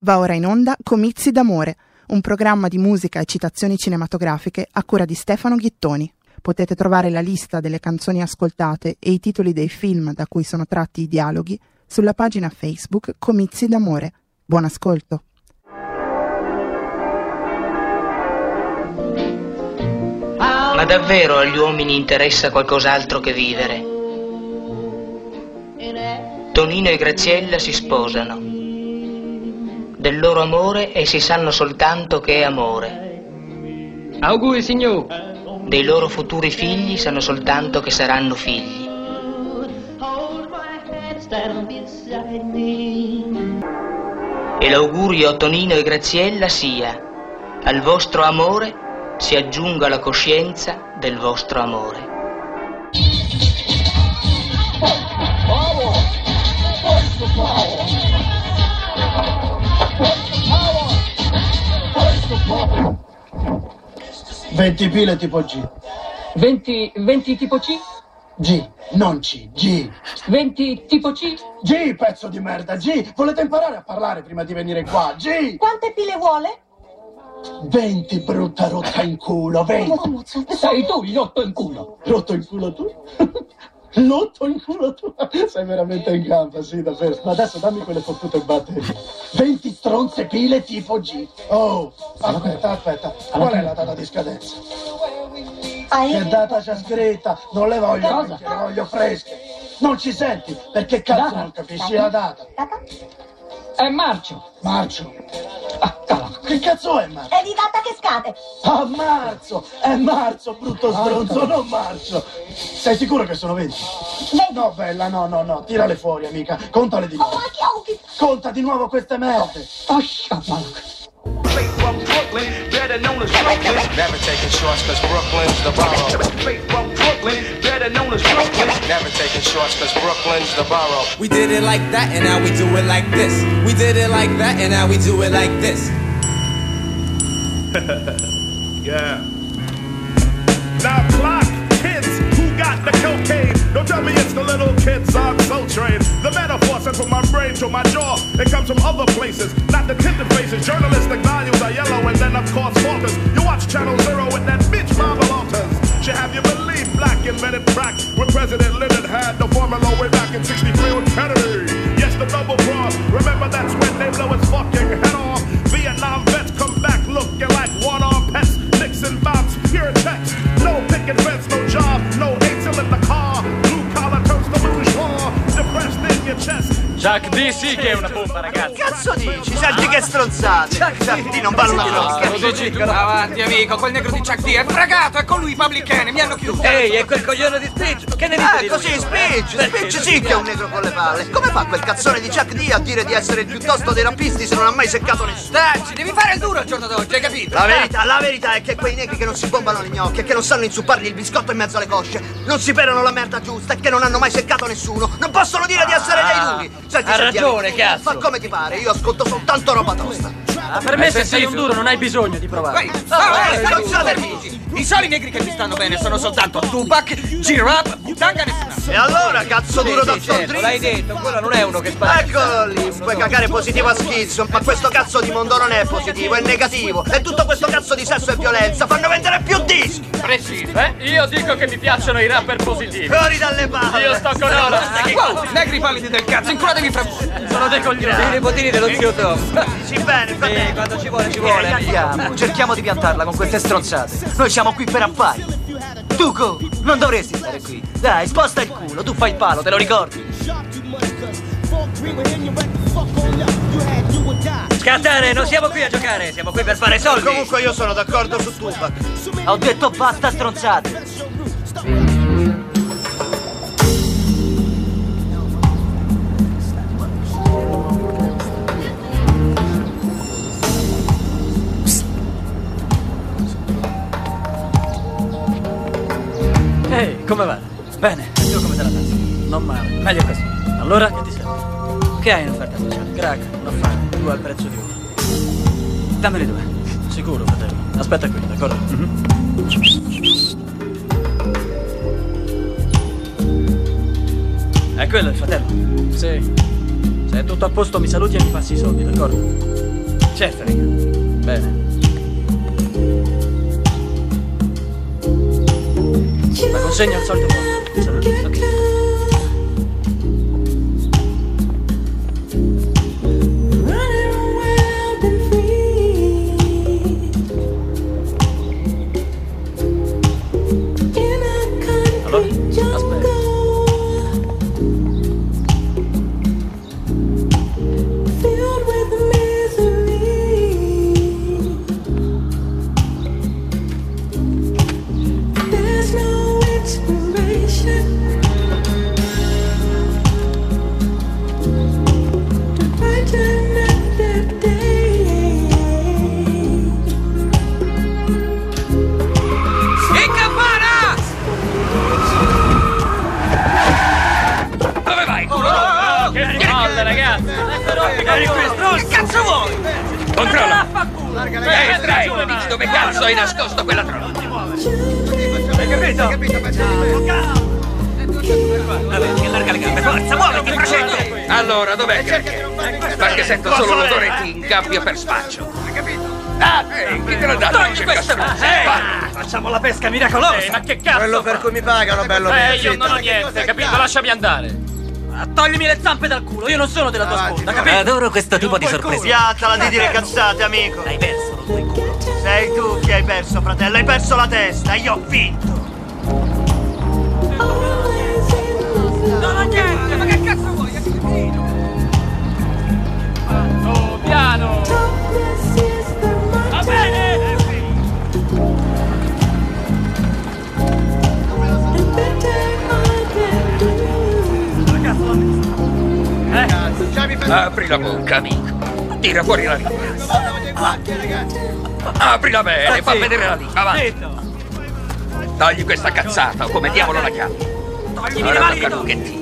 Va ora in onda Comizi d'amore, un programma di musica e citazioni cinematografiche a cura di Stefano Ghittoni. Potete trovare la lista delle canzoni ascoltate e i titoli dei film da cui sono tratti i dialoghi sulla pagina Facebook Comizi d'amore. Buon ascolto. Ma davvero agli uomini interessa qualcos'altro che vivere? Tonino e Graziella si sposano. Del loro amore essi sanno soltanto che è amore. Auguri, signor. Dei loro futuri figli sanno soltanto che saranno figli. E l'augurio a Tonino e Graziella sia, al vostro amore si aggiunga la coscienza del vostro amore. Venti pile tipo G. 20, 20 tipo C? G, non C, G. 20 tipo C? G, pezzo di merda, G. Volete imparare a parlare prima di venire qua? G. Quante pile vuole? 20, brutta rotta in culo, 20. Sei tu il lotto in culo. Rotto in culo tu? Lotto in culo tu? Sei veramente in gamba, sì, davvero. Ma adesso dammi quelle fottute batterie. 20 stronze pile tipo G. Oh, aspetta, aspetta. Qual è la data di scadenza? Che data c'è scritta? Non le voglio Cosa? le voglio fresche. Non ci senti? Perché cazzo non capisci la data? È marcio. Marcio. Ah, cala. Che cazzo è marzo? È di data che scade. Ah, marzo! È marzo, brutto stronzo, non marzo! Sei sicuro che sono 20? Vedi? No, bella, no, no, no, tirale fuori, amica. Contale di Oh, nuovo. ma che occhi! Conta di nuovo queste merde. Oh, sciamala. Straight from Brooklyn, better known as Brooklyn. Never taking shorts cause Brooklyn's the borough. Straight from Brooklyn, better known as Brooklyn. Never taking shorts cause Brooklyn's the borough. We did it like that and now we do it like this. We did it like that and now we do it like this. Yeah. Now clock, kids, who got the cocaine? Don't tell me it's the little kids on Soul Train. The metaphor sent from my brain to my jaw. It comes from other places, not the tinted faces. Journalistic values are yellow and then of course falters. You watch Channel Zero with that bitch Marvel Alters. Should have you believe black invented crack when President Lyndon had the formula way back in 63 with Kennedy. Yes, the double cross. Remember that's when Chuck D sì che è una pompa, ragazzi. Cazzo dici? Senti che stronzate! Chuck D non una frocca! Lo dici? Avanti amico, quel negro di Chuck D è fregato, è con lui Public Enemy, mi hanno chiuso. Ehi, è quel coglione di Speech. Che ne dite Ah, così! Perché? Speech sì che è un negro con le palle! Come fa quel cazzone di Chuck D a dire di essere il piuttosto dei rappisti se non ha mai seccato nessuno? Dai, devi fare il duro al giorno d'oggi, hai capito? La verità, la verità è che quei negri che non si bombano le gnocche che non sanno insuppargli il biscotto in mezzo alle cosce, non si perano la merda giusta e che non hanno mai seccato nessuno, non possono dire di essere dei duri! Senti, ha senti, ragione, cazzo. Ma come ti pare? Io ascolto soltanto roba tosta! Ah, per me se sei un duro non hai bisogno di provare. Ehi, ah, eh, stronzate amici! I soli negri che mi stanno bene sono soltanto Tupac, G-Rap, Butanga e altro. E allora, cazzo duro da certo, l'hai detto, quello non è uno che spara. Eccolo lì, puoi cagare positivo a schizzo, ma questo cazzo di mondo non è positivo, è negativo. E tutto questo cazzo di sesso e violenza fanno vendere più dischi! Preciso. Eh, io dico che mi piacciono i rapper positivi. Fuori dalle palle! Io sto con loro. Wow, negri pallidi del cazzo, inculatevi fra voi. Sono dei coglioni. I nipotini dello zio Tom. Sì, bene, va bene. quando ci vuole ci Eh, andiamo, cerchiamo di piantarla con queste stronzate. Noi siamo qui per affari. Tuco, non dovresti stare qui. Dai, sposta il culo, tu fai il palo, te lo ricordi? Scattare, non siamo qui a giocare, siamo qui per fare soldi. Comunque io sono d'accordo su Tupac. Ho detto basta stronzate. Come va? Bene, tu come te la passi? Non male, meglio così. Allora, che ti serve? Che hai in offerta speciale? Crack, un affare, due al prezzo di uno. Dammene due. Sicuro, fratello. Aspetta qui, d'accordo? È quello il fratello? Sì. Se è tutto a posto mi saluti e mi passi i soldi, d'accordo? Certo, raga. Bene. La consegna al solito cazzo hai nascosto quella droga? Hai capito? Vabbè, che larga le gambe, forza, muoviti, procedi! Allora, dov'è che? Perché sento solo l'odore di ingabbio per spaccio. Hai capito? Ah, eh, chi te l'ha dato? Togli questa Eh, Facciamo la pesca miracolosa! ma che cazzo? Quello per cui mi pagano, bello mio. Eh, io non ho niente, capito? Lasciami andare. Ah, Toglimi le zampe dal culo, io non sono della tua sponda, capito? Adoro questo tipo di sorpresa. Piazzala di dire cazzate, amico. Hai perso lo tuo culo. Sei tu che hai perso, fratello. Hai perso la testa. Io ho vinto. Non ho niente, ma che cazzo vuoi? Oh, piano! Va bene! Apri la bocca, amico. Tira fuori la lingua. Aprila bene, fa vedere la avanti. Zitto! Togli questa cazzata, o come diavolo la chiami? Toglimi le mani.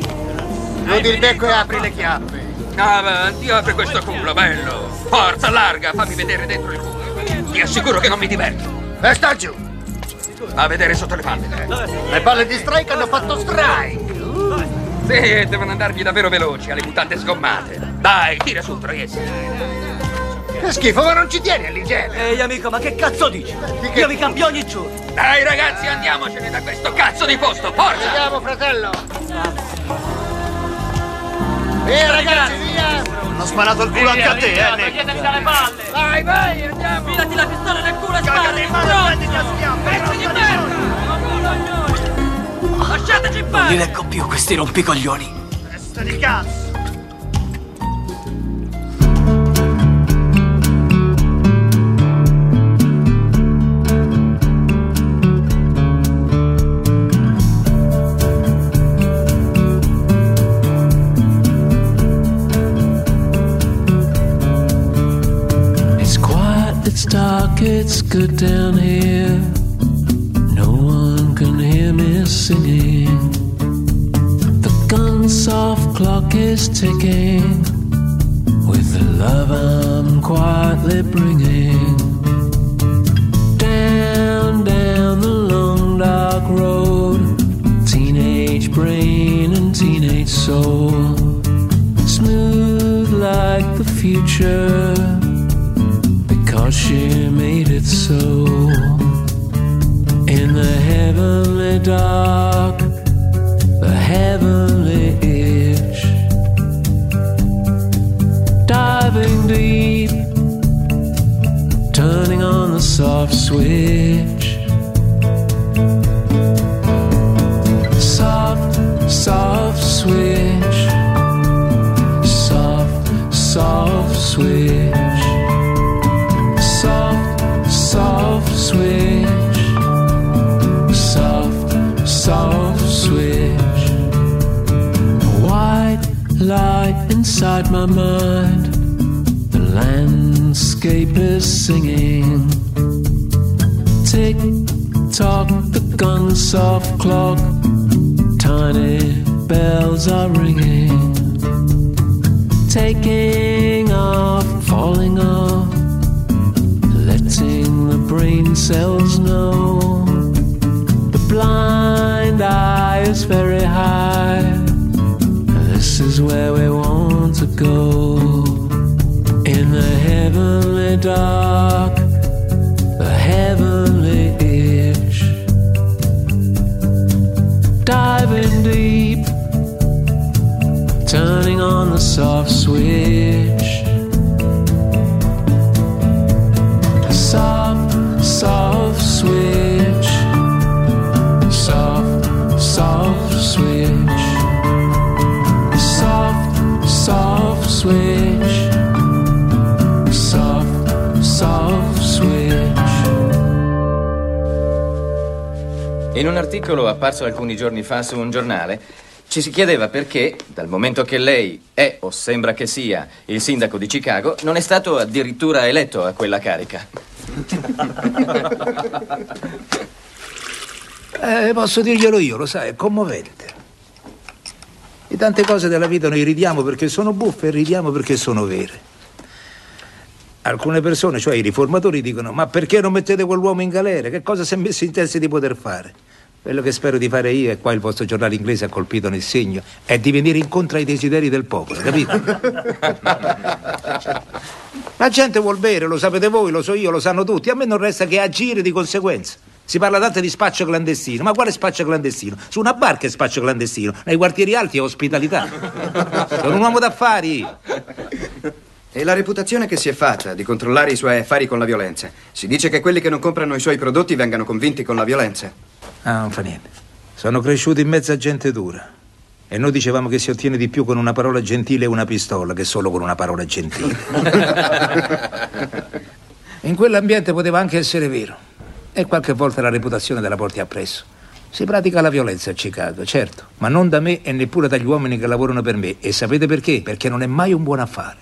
Chiudi il becco e apri le chiappe. Avanti, apri questo culo, bello. Forza, larga, fammi vedere dentro il culo. Ti assicuro che non mi diverto. E sta giù. A vedere sotto le palle. Le palle di strike hanno fatto strike. Sì, devono andargli davvero veloci, alle mutande sgommate. Dai, tira su, troiese. Che schifo, ma non ci tieni all'igiene. Ehi amico, ma che cazzo dici? Io mi cambio ogni giorno. Dai, ragazzi, andiamocene da questo cazzo di posto, forza! Andiamo, fratello. Via, ragazzi, via. Hanno sparato il culo anche a te, eh, Nick. Dalle palle! Vai, vai, andiamo! Filati la pistola nel culo e spara! in mano e prenditi a schiaffi. Pezzi di merda! Lasciateci in pace! leggo più questi rompicoglioni. Testa di cazzo. It's good down here. No one can hear me singing. The gun soft clock is ticking with the love I'm quietly bringing. Down, down the long dark road, teenage brain and teenage soul. Smooth like the future because she die. Mind. The landscape is singing. Tick tock, the gun soft clock. Tiny bells are ringing. Taking off, falling off letting the brain cells know the blind eye is very high. Go. In the heavenly dark, the heavenly itch. Diving deep, turning on the soft switch. In un articolo apparso alcuni giorni fa su un giornale ci si chiedeva perché, dal momento che lei è o sembra che sia il sindaco di Chicago, non è stato addirittura eletto a quella carica. Eh, posso dirglielo io, lo sai, è commovente. Di tante cose della vita noi ridiamo perché sono buffe e ridiamo perché sono vere. Alcune persone, cioè i riformatori, dicono: Ma perché non mettete quell'uomo in galera? Che cosa si è messo in testa di poter fare? Quello che spero di fare io, e qua il vostro giornale inglese ha colpito nel segno, è di venire incontro ai desideri del popolo, capito? La gente vuol bere, lo sapete voi, lo so io, lo sanno tutti. A me non resta che agire di conseguenza. Si parla tanto di spaccio clandestino, ma quale spaccio clandestino? Su una barca è spaccio clandestino, nei quartieri alti è ospitalità. Sono un uomo d'affari. E la reputazione che si è fatta di controllare i suoi affari con la violenza. Si dice che quelli che non comprano i suoi prodotti vengano convinti con la violenza. Ah, non fa niente. Sono cresciuto in mezzo a gente dura. E noi dicevamo che si ottiene di più con una parola gentile e una pistola che solo con una parola gentile. In quell'ambiente poteva anche essere vero. E qualche volta la reputazione te la porti appresso. Si pratica la violenza a Chicago, certo, ma non da me e neppure dagli uomini che lavorano per me. E sapete perché? Perché non è mai un buon affare.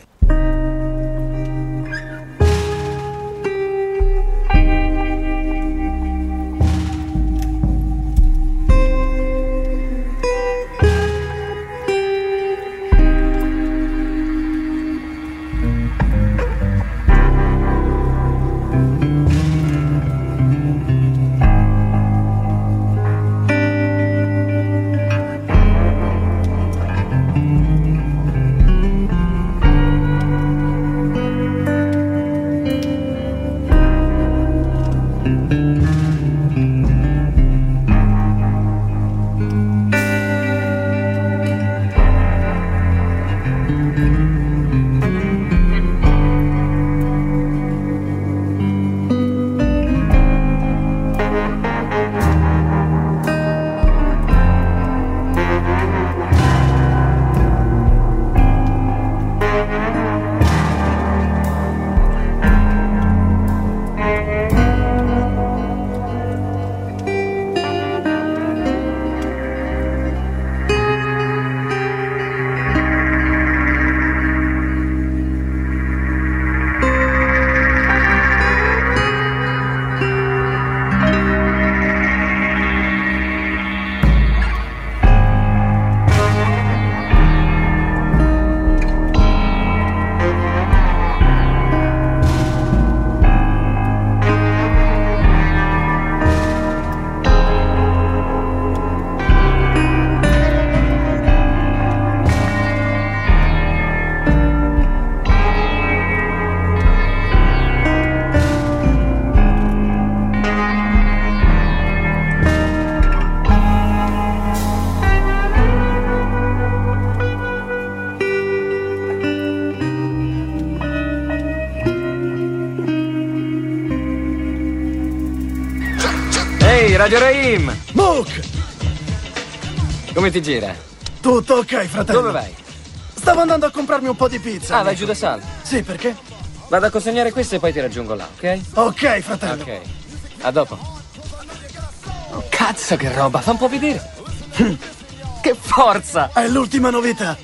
Ehi, Radio Raim! Mook! Come ti gira? Tutto ok, fratello. Dove vai? Stavo andando a comprarmi un po' di pizza. Ah, vai amico. giù da sal. Sì, perché? Vado a consegnare questo e poi ti raggiungo là, ok? Ok, fratello. Ok. A dopo. Oh, cazzo, che roba! Fa un po' vedere. che forza! È l'ultima novità.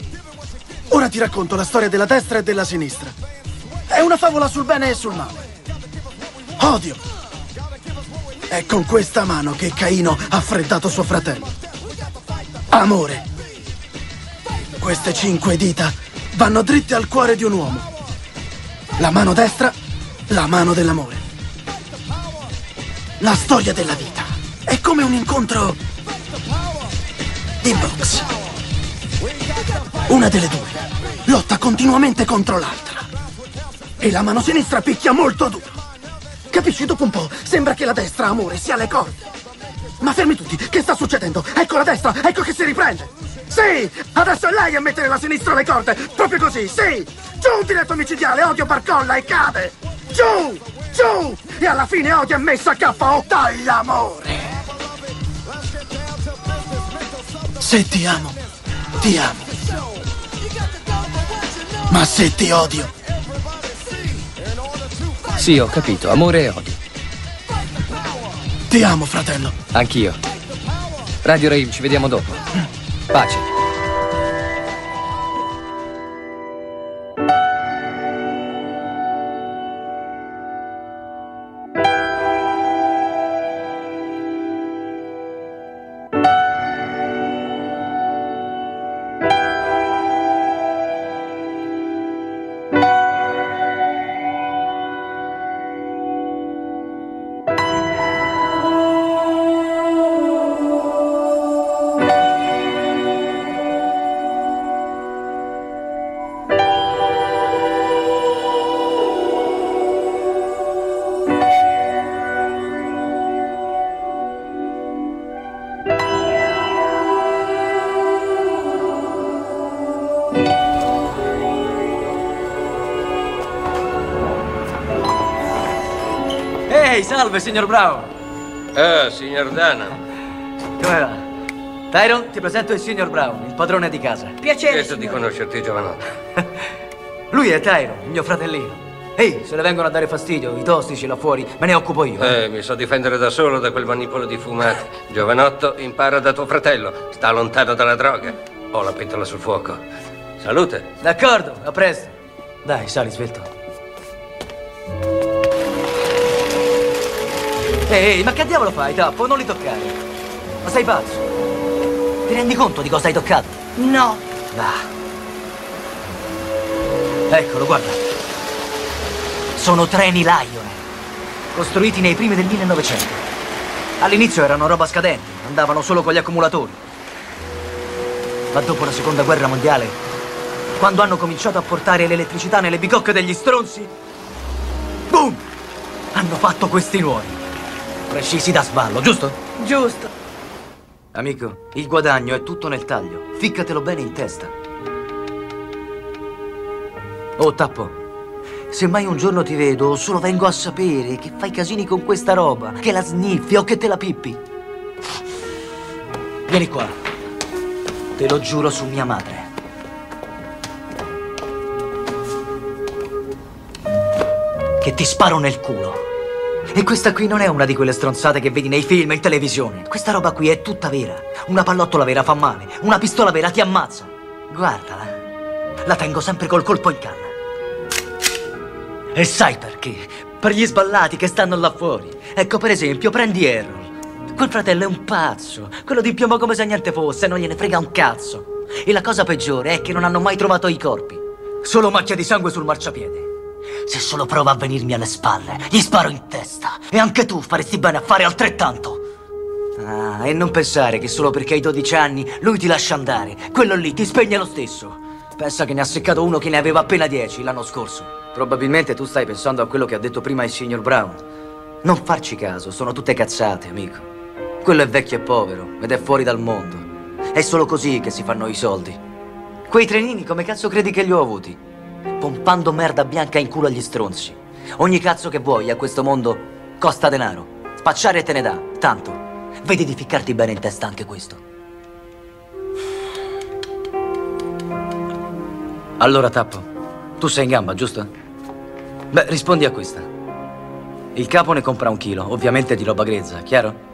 Ora ti racconto la storia della destra e della sinistra. È una favola sul bene e sul male. Odio. È con questa mano che Caino ha freddato suo fratello. Amore. Queste cinque dita vanno dritte al cuore di un uomo. La mano destra, la mano dell'amore. La storia della vita è come un incontro di box. Una delle due lotta continuamente contro l'altra. E la mano sinistra picchia molto duro. Capisci? Dopo un po' sembra che la destra, amore, sia alle corde. Ma fermi tutti, che sta succedendo? Ecco la destra, ecco che si riprende. Sì, adesso è lei a mettere la sinistra alle corde. Proprio così, sì. Giù diretto micidiale, odio barcolla e cade. Giù, giù. E alla fine odio è messa a KO dall'amore. Se ti amo, ti amo. Ma se ti odio, Sì, ho capito. Amore e odio. ti amo, fratello. Anch'io. Radio Rave, ci vediamo dopo. Pace. Ehi, salve, signor Brown. Ah, signor Dana. Come va? Tyron, ti presento il signor Brown, il padrone di casa. Lieto di conoscerti, giovanotto. Lui è Tyron, il mio fratellino. Ehi, se le vengono a dare fastidio, i tossici là fuori, me ne occupo io. Eh, mi so difendere da solo da quel manipolo di fumati. Giovanotto, impara da tuo fratello. Sta lontano dalla droga. Ho la pentola sul fuoco. Salute. D'accordo, a presto. Dai, sali, svelto. Ehi, ma che diavolo fai, Tappo? Non li toccare. Ma sei pazzo? Ti rendi conto di cosa hai toccato? No. Va. Eccolo, guarda. Sono treni Lion, costruiti nei primi del 1900. All'inizio erano roba scadente, andavano solo con gli accumulatori. Ma dopo la seconda guerra mondiale, quando hanno cominciato a portare l'elettricità nelle bicocche degli stronzi, boom! Hanno fatto questi nuovi. Precisi da sballo, giusto? Giusto. Amico, il guadagno è tutto nel taglio. Ficcatelo bene in testa. Oh, Tappo. Se mai un giorno ti vedo solo vengo a sapere che fai casini con questa roba, che la sniffi o che te la pippi. Vieni qua. Te lo giuro su mia madre. Che ti sparo nel culo. E questa qui non è una di quelle stronzate che vedi nei film e in televisione. Questa roba qui è tutta vera. Una pallottola vera fa male, una pistola vera ti ammazza. Guardala. La tengo sempre col colpo in canna. E sai perché? Per gli sballati che stanno là fuori. Ecco, per esempio, prendi Errol. Quel fratello è un pazzo. Quello di piombo come se niente fosse, non gliene frega un cazzo. E la cosa peggiore è che non hanno mai trovato i corpi. Solo macchia di sangue sul marciapiede. Se solo prova a venirmi alle spalle, gli sparo in testa. E anche tu faresti bene a fare altrettanto. Ah, e non pensare che solo perché hai 12 anni lui ti lascia andare. Quello lì ti spegne lo stesso. Pensa che ne ha seccato uno che ne aveva appena 10 l'anno scorso. Probabilmente tu stai pensando a quello che ha detto prima il signor Brown. Non farci caso, sono tutte cazzate, amico. Quello è vecchio e povero ed è fuori dal mondo. È solo così che si fanno i soldi. Quei trenini come cazzo credi che li ho avuti? Pompando merda bianca in culo agli stronzi. Ogni cazzo che vuoi a questo mondo costa denaro. Spacciare te ne dà, tanto. Vedi di ficcarti bene in testa anche questo. Allora, Tappo, tu sei in gamba, giusto? Beh, rispondi a questa. Il capo ne compra un chilo, ovviamente di roba grezza, chiaro?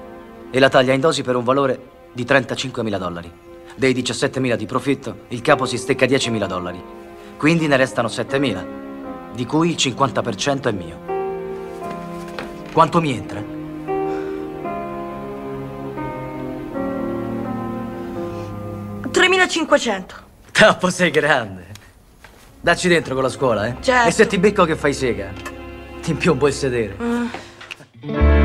E la taglia in dosi per un valore di 35.000 dollari. Dei 17.000 di profitto, il capo si stecca 10.000 dollari. Quindi ne restano 7.000, di cui il 50% è mio. Quanto mi entra? Certo. 3500. Tappo, sei grande. Dacci dentro con la scuola, eh? Certo. E se ti becco che fai sega, ti impiombo il sedere. Mm.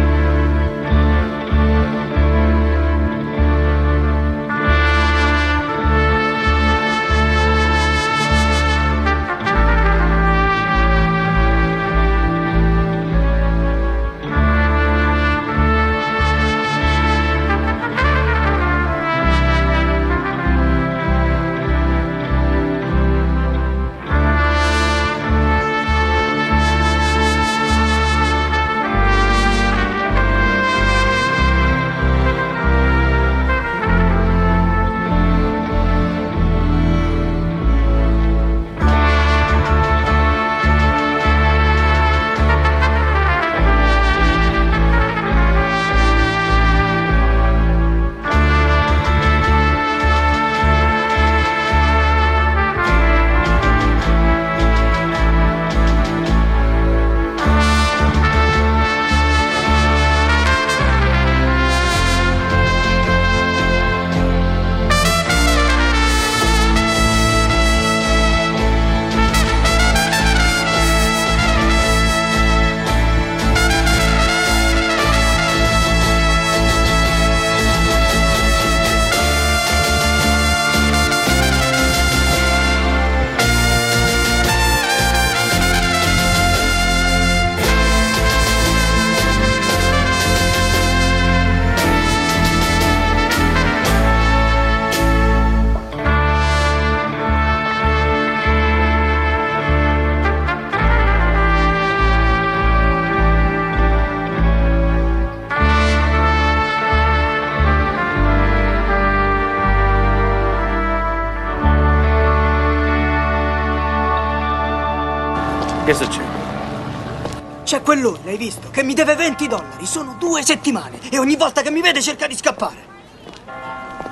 C'è quell'uomo, l'hai visto, che mi deve 20 dollari. Sono due settimane e ogni volta che mi vede cerca di scappare.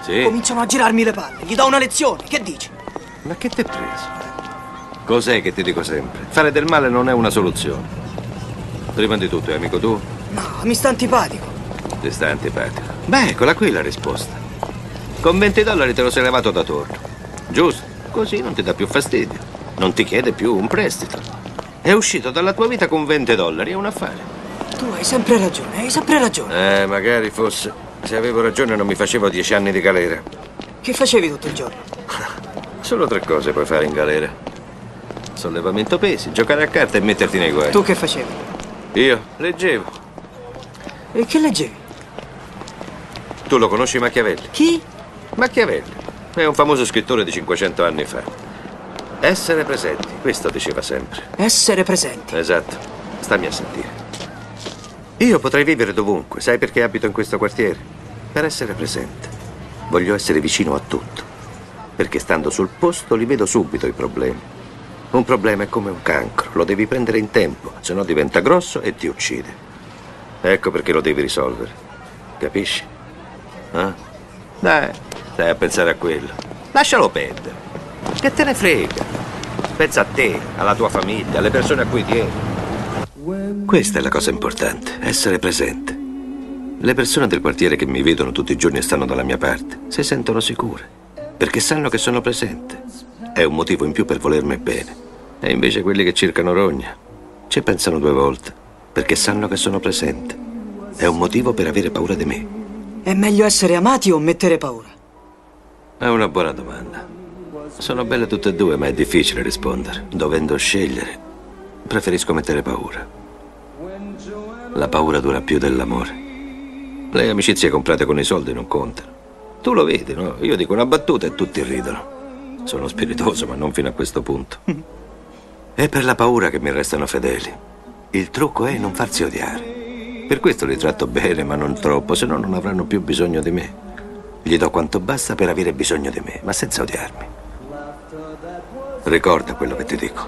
Sì. Cominciano a girarmi le palle. Gli do una lezione. Che dici? Ma che ti è preso? Cos'è che ti dico sempre? Fare del male non è una soluzione. Prima di tutto, è amico tu? No, mi sta antipatico. Ti sta antipatico. Beh, eccola qui la risposta. Con 20 dollari te lo sei levato da torno. Giusto? Così non ti dà più fastidio. Non ti chiede più un prestito. È uscito dalla tua vita con 20 dollari, è un affare. Tu hai sempre ragione, hai sempre ragione. Eh, magari fosse. Se avevo ragione non mi facevo 10 anni di galera. Che facevi tutto il giorno? Solo tre cose puoi fare in galera. Sollevamento pesi, giocare a carte e metterti nei guai. Tu che facevi? Io leggevo. E che leggevi? Tu lo conosci Machiavelli? Chi? Machiavelli. È un famoso scrittore di 500 anni fa. Essere presenti, questo diceva sempre. Essere presenti. Esatto. Stammi a sentire. Io potrei vivere dovunque, sai perché abito in questo quartiere? Per essere presente. Voglio essere vicino a tutto. Perché stando sul posto li vedo subito i problemi. Un problema è come un cancro, lo devi prendere in tempo, se no diventa grosso e ti uccide. Ecco perché lo devi risolvere. Capisci? Eh? Dai, stai a pensare a quello. Lascialo perdere. Che te ne frega? Pensa a te, alla tua famiglia, alle persone a cui tieni. Questa è la cosa importante, essere presente. Le persone del quartiere che mi vedono tutti i giorni e stanno dalla mia parte si sentono sicure, perché sanno che sono presente. È un motivo in più per volermi bene. E invece quelli che cercano rogna ci pensano due volte, perché sanno che sono presente. È un motivo per avere paura di me. È meglio essere amati o mettere paura? È una buona domanda. Sono belle tutte e due, ma è difficile rispondere. Dovendo scegliere, preferisco mettere paura. La paura dura più dell'amore. Le amicizie comprate con i soldi non contano. Tu lo vedi, no? Io dico una battuta e tutti ridono. Sono spiritoso, ma non fino a questo punto. È per la paura che mi restano fedeli. Il trucco è non farsi odiare. Per questo li tratto bene, ma non troppo, se no non avranno più bisogno di me. Gli do quanto basta per avere bisogno di me, ma senza odiarmi. Ricorda quello che ti dico.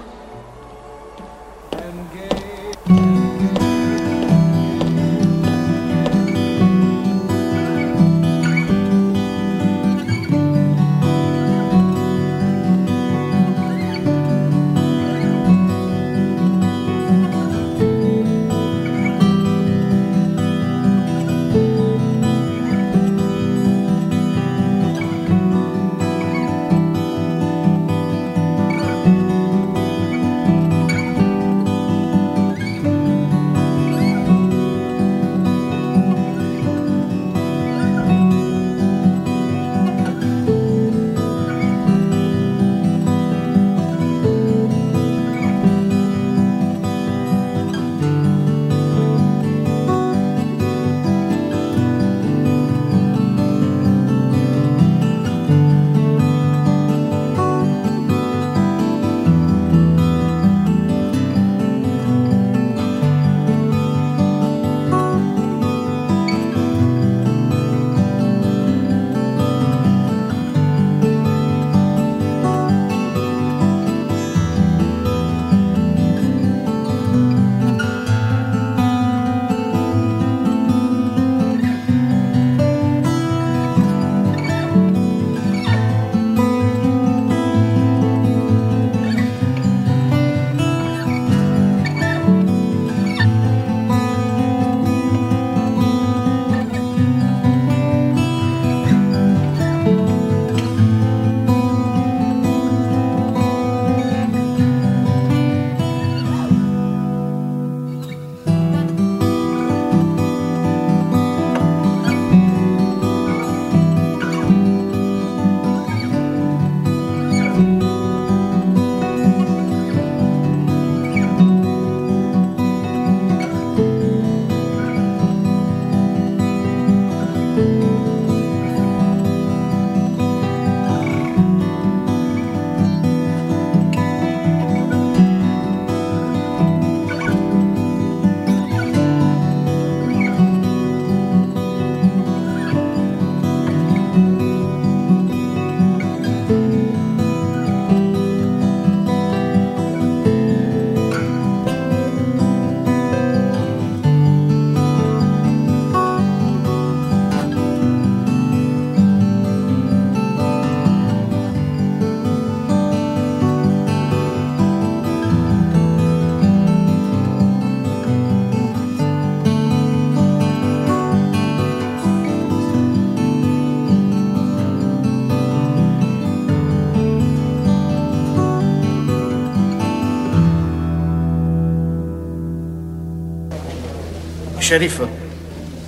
Sceriffo,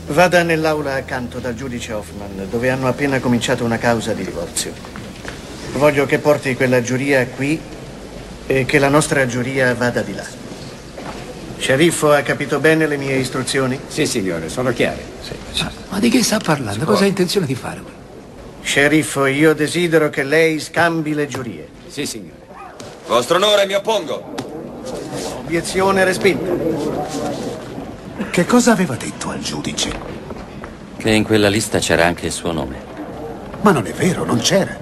vada nell'aula accanto dal giudice Hoffman, dove hanno appena cominciato una causa di divorzio. Voglio che porti quella giuria qui e che la nostra giuria vada di là. Sceriffo, ha capito bene le mie istruzioni? Sì, signore, sono chiare. Ma di che sta parlando? Cosa ha intenzione di fare? Sceriffo, io desidero che lei scambi le giurie. Sì, signore. Vostro onore, mi oppongo. Obiezione respinta. Che cosa aveva detto al giudice? Che in quella lista c'era anche il suo nome. Ma non è vero, non c'era.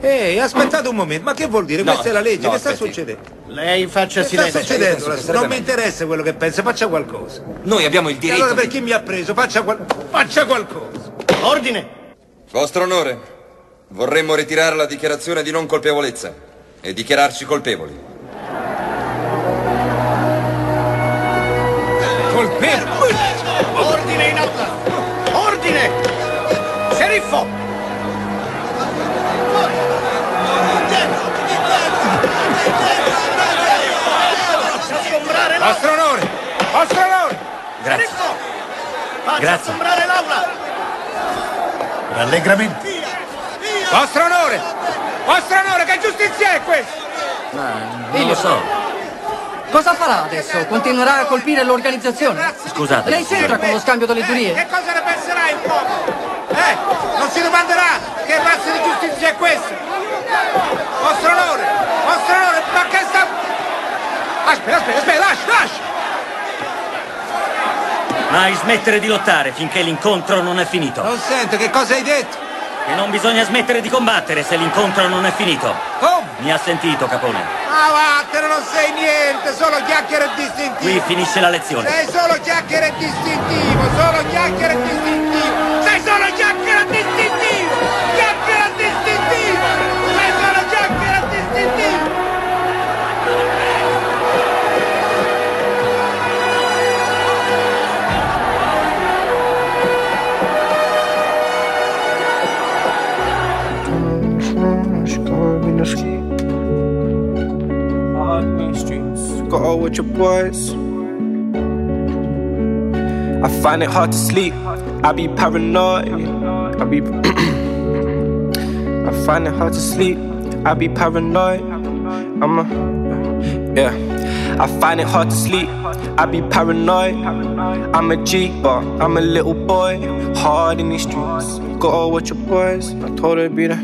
Ehi, aspettate un momento, ma che vuol dire? No, Questa è la legge, no, che sta aspetti. succedendo? Lei faccia Che sta silenzio. succedendo? Silenzio, non mi veramente. interessa quello che pensa, faccia qualcosa. Noi abbiamo il E diritto. allora di- per chi mi ha preso? Faccia, qual- faccia qualcosa. Ordine! Vostro onore, vorremmo ritirare la dichiarazione di non colpevolezza e dichiararci. Colpevoli? Vostro onore! Vostro onore! Grazie. Faccia Grazie. assombrare l'aula! Rallegramenti. Vostro onore! Vostro onore, che giustizia è questa? Non lo so. Cosa farà adesso? Continuerà a colpire l'organizzazione? Scusate. Lei c'entra con lo scambio delle giurie? Che cosa ne penserà il popolo? Eh? Non si domanderà che razza di giustizia è questa? Vostro onore! Vostro onore, ma che sta... Aspetta, aspetta, aspetta, lascia, lascia! Mai smettere di lottare finché l'incontro non è finito. Non sento, che cosa hai detto? E non bisogna smettere di combattere se l'incontro non è finito. Come? Mi ha sentito, Capone. Ah, vattene, non sei niente, solo chiacchiere e distintivo. Qui finisce la lezione. Sei solo chiacchiere e distintivo, solo chiacchiere e distintivo. Sei solo chiacchiere All with your boys. I find it hard to sleep. I be paranoid. I be. I find it hard to sleep. I be paranoid. I'm a. Yeah. I find it hard to sleep. I be paranoid. I'm a G, but I'm a little boy. Hard in these streets. Got all with your boys. I told her to be there.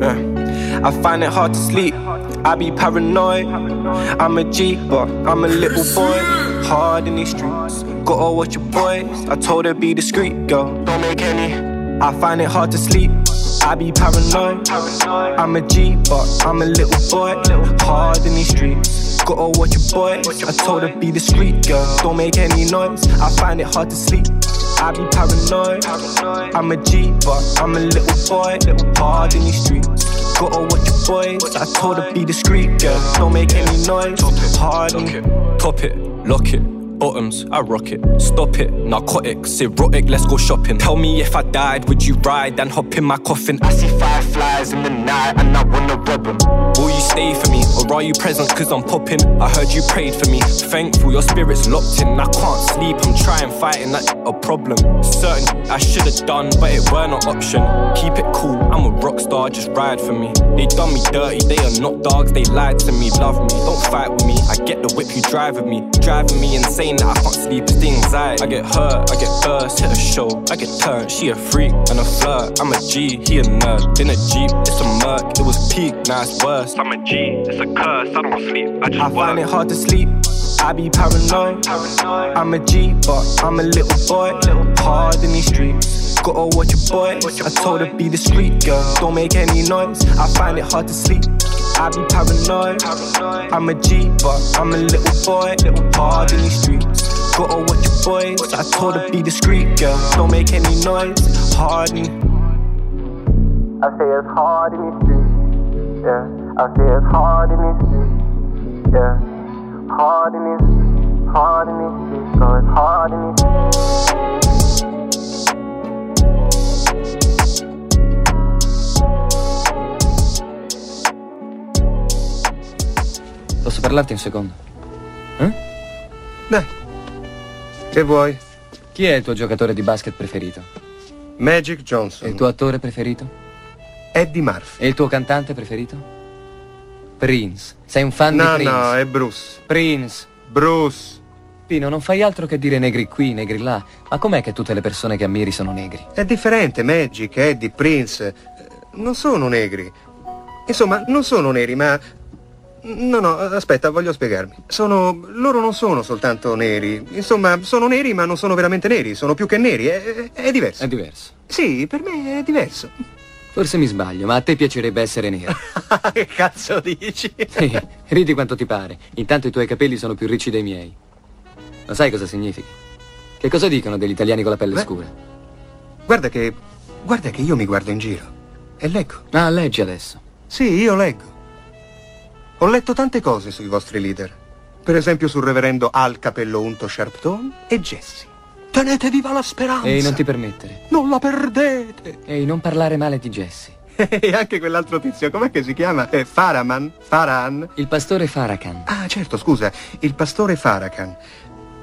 Yeah. I find it hard to sleep. I be paranoid. I'm a G, but I'm a little boy. Hard in these streets. Gotta watch your boys. I told her be discreet, girl. Don't make any. I find it hard to sleep. I be paranoid. I'm a G, but I'm a little boy. Hard in these streets. Gotta watch your boys. I told her be discreet, girl. Don't make any noise. I find it hard to sleep. I be paranoid. I'm a G, but I'm a little boy. Hard in these streets. Gotta watch your boys. I told her be discreet, girl. Don't make any noise. Hard Top it, lock it, bottoms, I rock it. Stop it, narcotics, erotic, let's go shopping. Tell me if I died, would you ride and hop in my coffin? I see fireflies in the night and I wanna rob 'em. Will you stay for me or are you present cause I'm popping? I heard you prayed for me. Thankful your spirit's locked in. I can't sleep, I'm trying fighting that a problem. Certain I should have done, but it weren't option. Keep it cool, I'm a rock star, just ride for me. They done me dirty, they are not dogs, they lied to me. Love me, don't fight with me. I get the whip you drive with me. Driving me insane that I can't sleep, it's the anxiety. I get hurt, I get burst, hit a show, I get turned. She a freak and a flirt. I'm a G, he a nerd. In a Jeep, it's a murk, it was peak, now it's worse. I'm a G, it's a curse, I don't sleep, I just I find it hard to sleep. I be paranoid. I'm a G, but I'm a little boy. Hard in these streets. Gotta watch your boy. I told her be discreet, girl. Don't make any noise. I find it hard to sleep. I be paranoid. I'm a G, but I'm a little boy. Hard in these streets. Gotta watch your boys. I told her be discreet, girl. Don't make any noise. Hard in. I say it's hard in these streets. Yeah. I say it's hard in these streets. Yeah. Hard in these, hard in these streets. So it's hard in these. Posso parlarti un secondo? Dai. Che vuoi? Chi è il tuo giocatore di basket preferito? Magic Johnson. E il tuo attore preferito? Eddie Murphy. E il tuo cantante preferito? Prince. Sei un fan no, di Prince? No, è Bruce. Prince. Bruce. Pino, non fai altro che dire negri qui, negri là. Ma com'è che tutte le persone che ammiri sono negri? È differente, Magic, Eddie, Prince. eh, Non sono negri. Insomma, non sono neri, ma... No, no, aspetta, voglio spiegarmi. Sono... Loro non sono soltanto neri. Insomma, sono neri, ma non sono veramente neri. Sono più che neri. È, è- diverso. È diverso. Sì, per me è diverso. Forse mi sbaglio, ma a te piacerebbe essere nero. che cazzo dici? Sì, ridi quanto ti pare. Intanto i tuoi capelli sono più ricci dei miei. Ma sai cosa significa? Che cosa dicono degli italiani con la pelle Beh. scura? Guarda che... Guarda che io mi guardo in giro. E leggo. Ah, leggi adesso. Sì, io leggo. Ho letto tante cose sui vostri leader. Per esempio sul reverendo Al Capello Unto Sharpton e Jesse. Tenete viva la speranza! Ehi, non ti permettere. Non la perdete! Ehi, non parlare male di Jesse. e anche quell'altro tizio, com'è che si chiama? Eh, Faraman? Faran? Il pastore Farrakhan. Ah, certo, scusa, il pastore Farrakhan.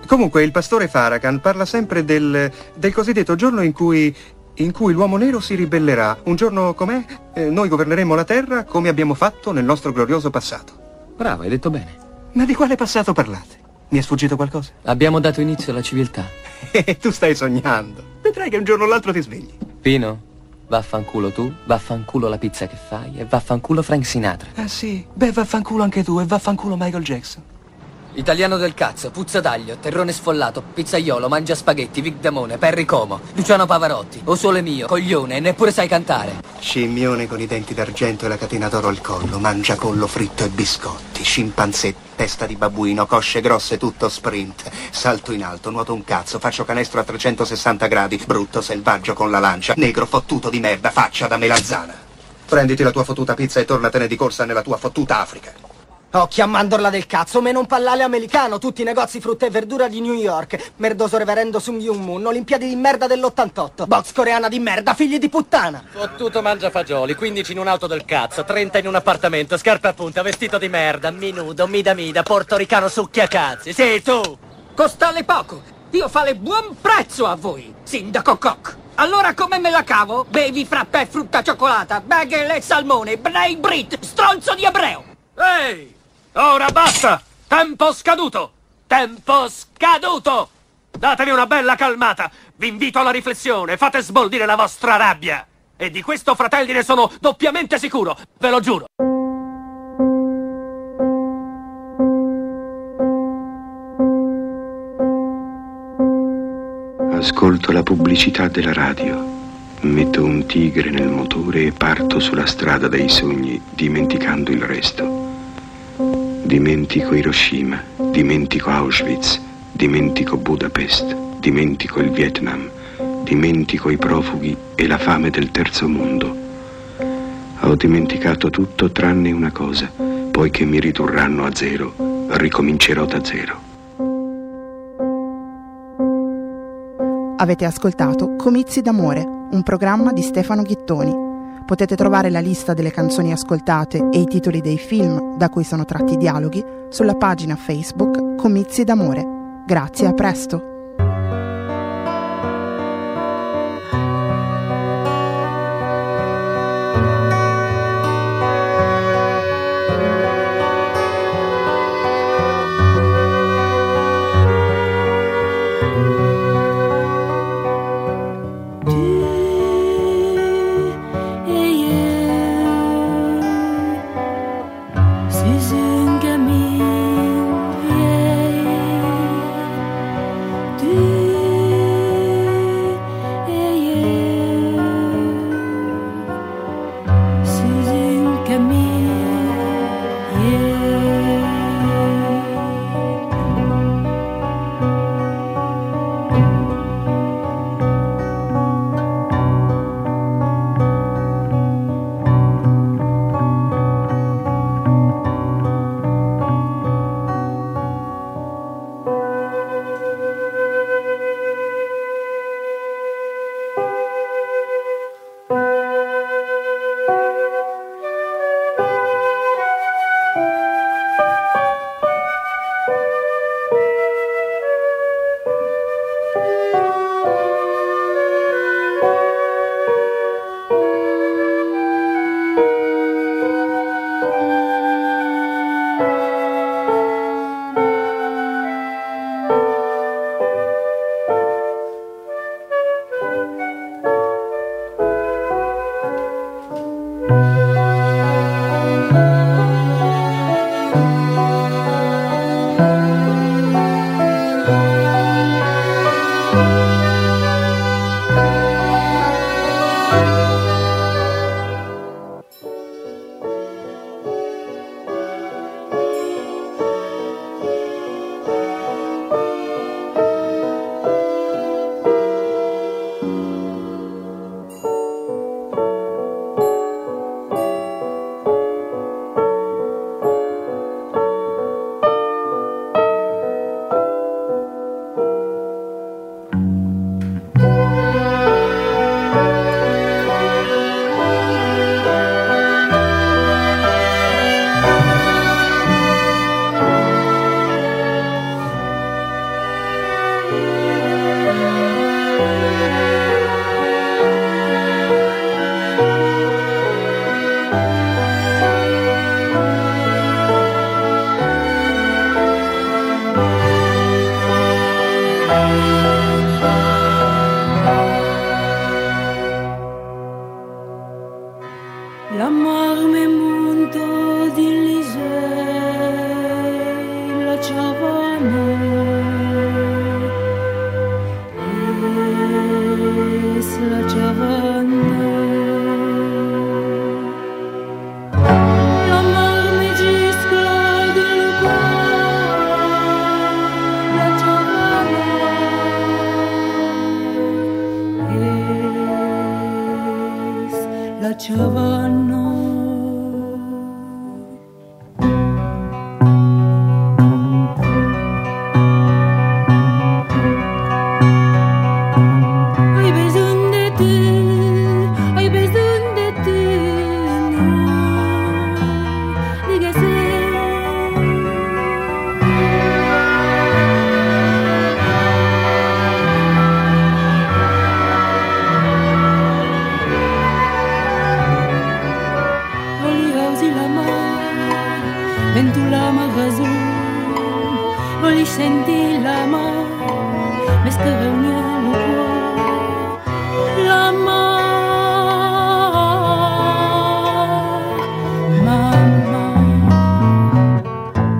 Comunque, il pastore Farrakhan parla sempre del, del cosiddetto giorno in cui, in cui l'uomo nero si ribellerà. Un giorno com'è? Eh, noi governeremo la terra come abbiamo fatto nel nostro glorioso passato. Bravo, hai detto bene. Ma di quale passato parlate? Mi è sfuggito qualcosa? Abbiamo dato inizio alla civiltà. E tu stai sognando. Vedrai che un giorno o l'altro ti svegli. Pino, vaffanculo tu, vaffanculo la pizza che fai e vaffanculo Frank Sinatra. Ah sì? Beh, vaffanculo anche tu e vaffanculo Michael Jackson. Italiano del cazzo, puzza d'aglio, terrone sfollato, pizzaiolo, mangia spaghetti, Vic Damone, Perry Como, Luciano Pavarotti, O Sole Mio, coglione, neppure sai cantare. Scimmione con i denti d'argento e la catena d'oro al collo, mangia collo fritto e biscotti, scimpanzé, testa di babbuino, cosce grosse, tutto sprint. Salto in alto, nuoto un cazzo, faccio canestro a 360 gradi, brutto selvaggio con la lancia, negro fottuto di merda, faccia da melanzana. Prenditi la tua fottuta pizza e tornatene di corsa nella tua fottuta Africa. Occhio a mandorla del cazzo, meno un pallale americano, tutti i negozi frutta e verdura di New York, merdoso reverendo Sung Yung Moon, Olimpiadi di merda dell'88, box coreana di merda, figli di puttana. Fottuto mangia fagioli, 15 in un'auto del cazzo, 30 in un appartamento, scarpe a punta, vestito di merda, minudo, mida mida, portoricano succhia cazzi. Sì, tu! Costale poco, io fale buon prezzo a voi, sindaco Koch. Allora come me la cavo? Bevi frappè, frutta cioccolata, bagel e salmone, Bray Brit, stronzo di ebreo. Ehi! Ora basta! Tempo scaduto! Tempo scaduto! Datevi una bella calmata! Vi invito alla riflessione, fate sboldire la vostra rabbia! E di questo, fratelli, ne sono doppiamente sicuro, ve lo giuro! Ascolto la pubblicità della radio. Metto un tigre nel motore e parto sulla strada dei sogni, dimenticando il resto. Dimentico Hiroshima, dimentico Auschwitz, dimentico Budapest, dimentico il Vietnam, dimentico i profughi e la fame del terzo mondo. Ho dimenticato tutto tranne una cosa, poiché mi ridurranno a zero, ricomincerò da zero. Avete ascoltato Comizi d'amore, un programma di Stefano Ghittoni. Potete trovare la lista delle canzoni ascoltate e i titoli dei film da cui sono tratti i dialoghi sulla pagina Facebook Comizi d'amore. Grazie, a presto.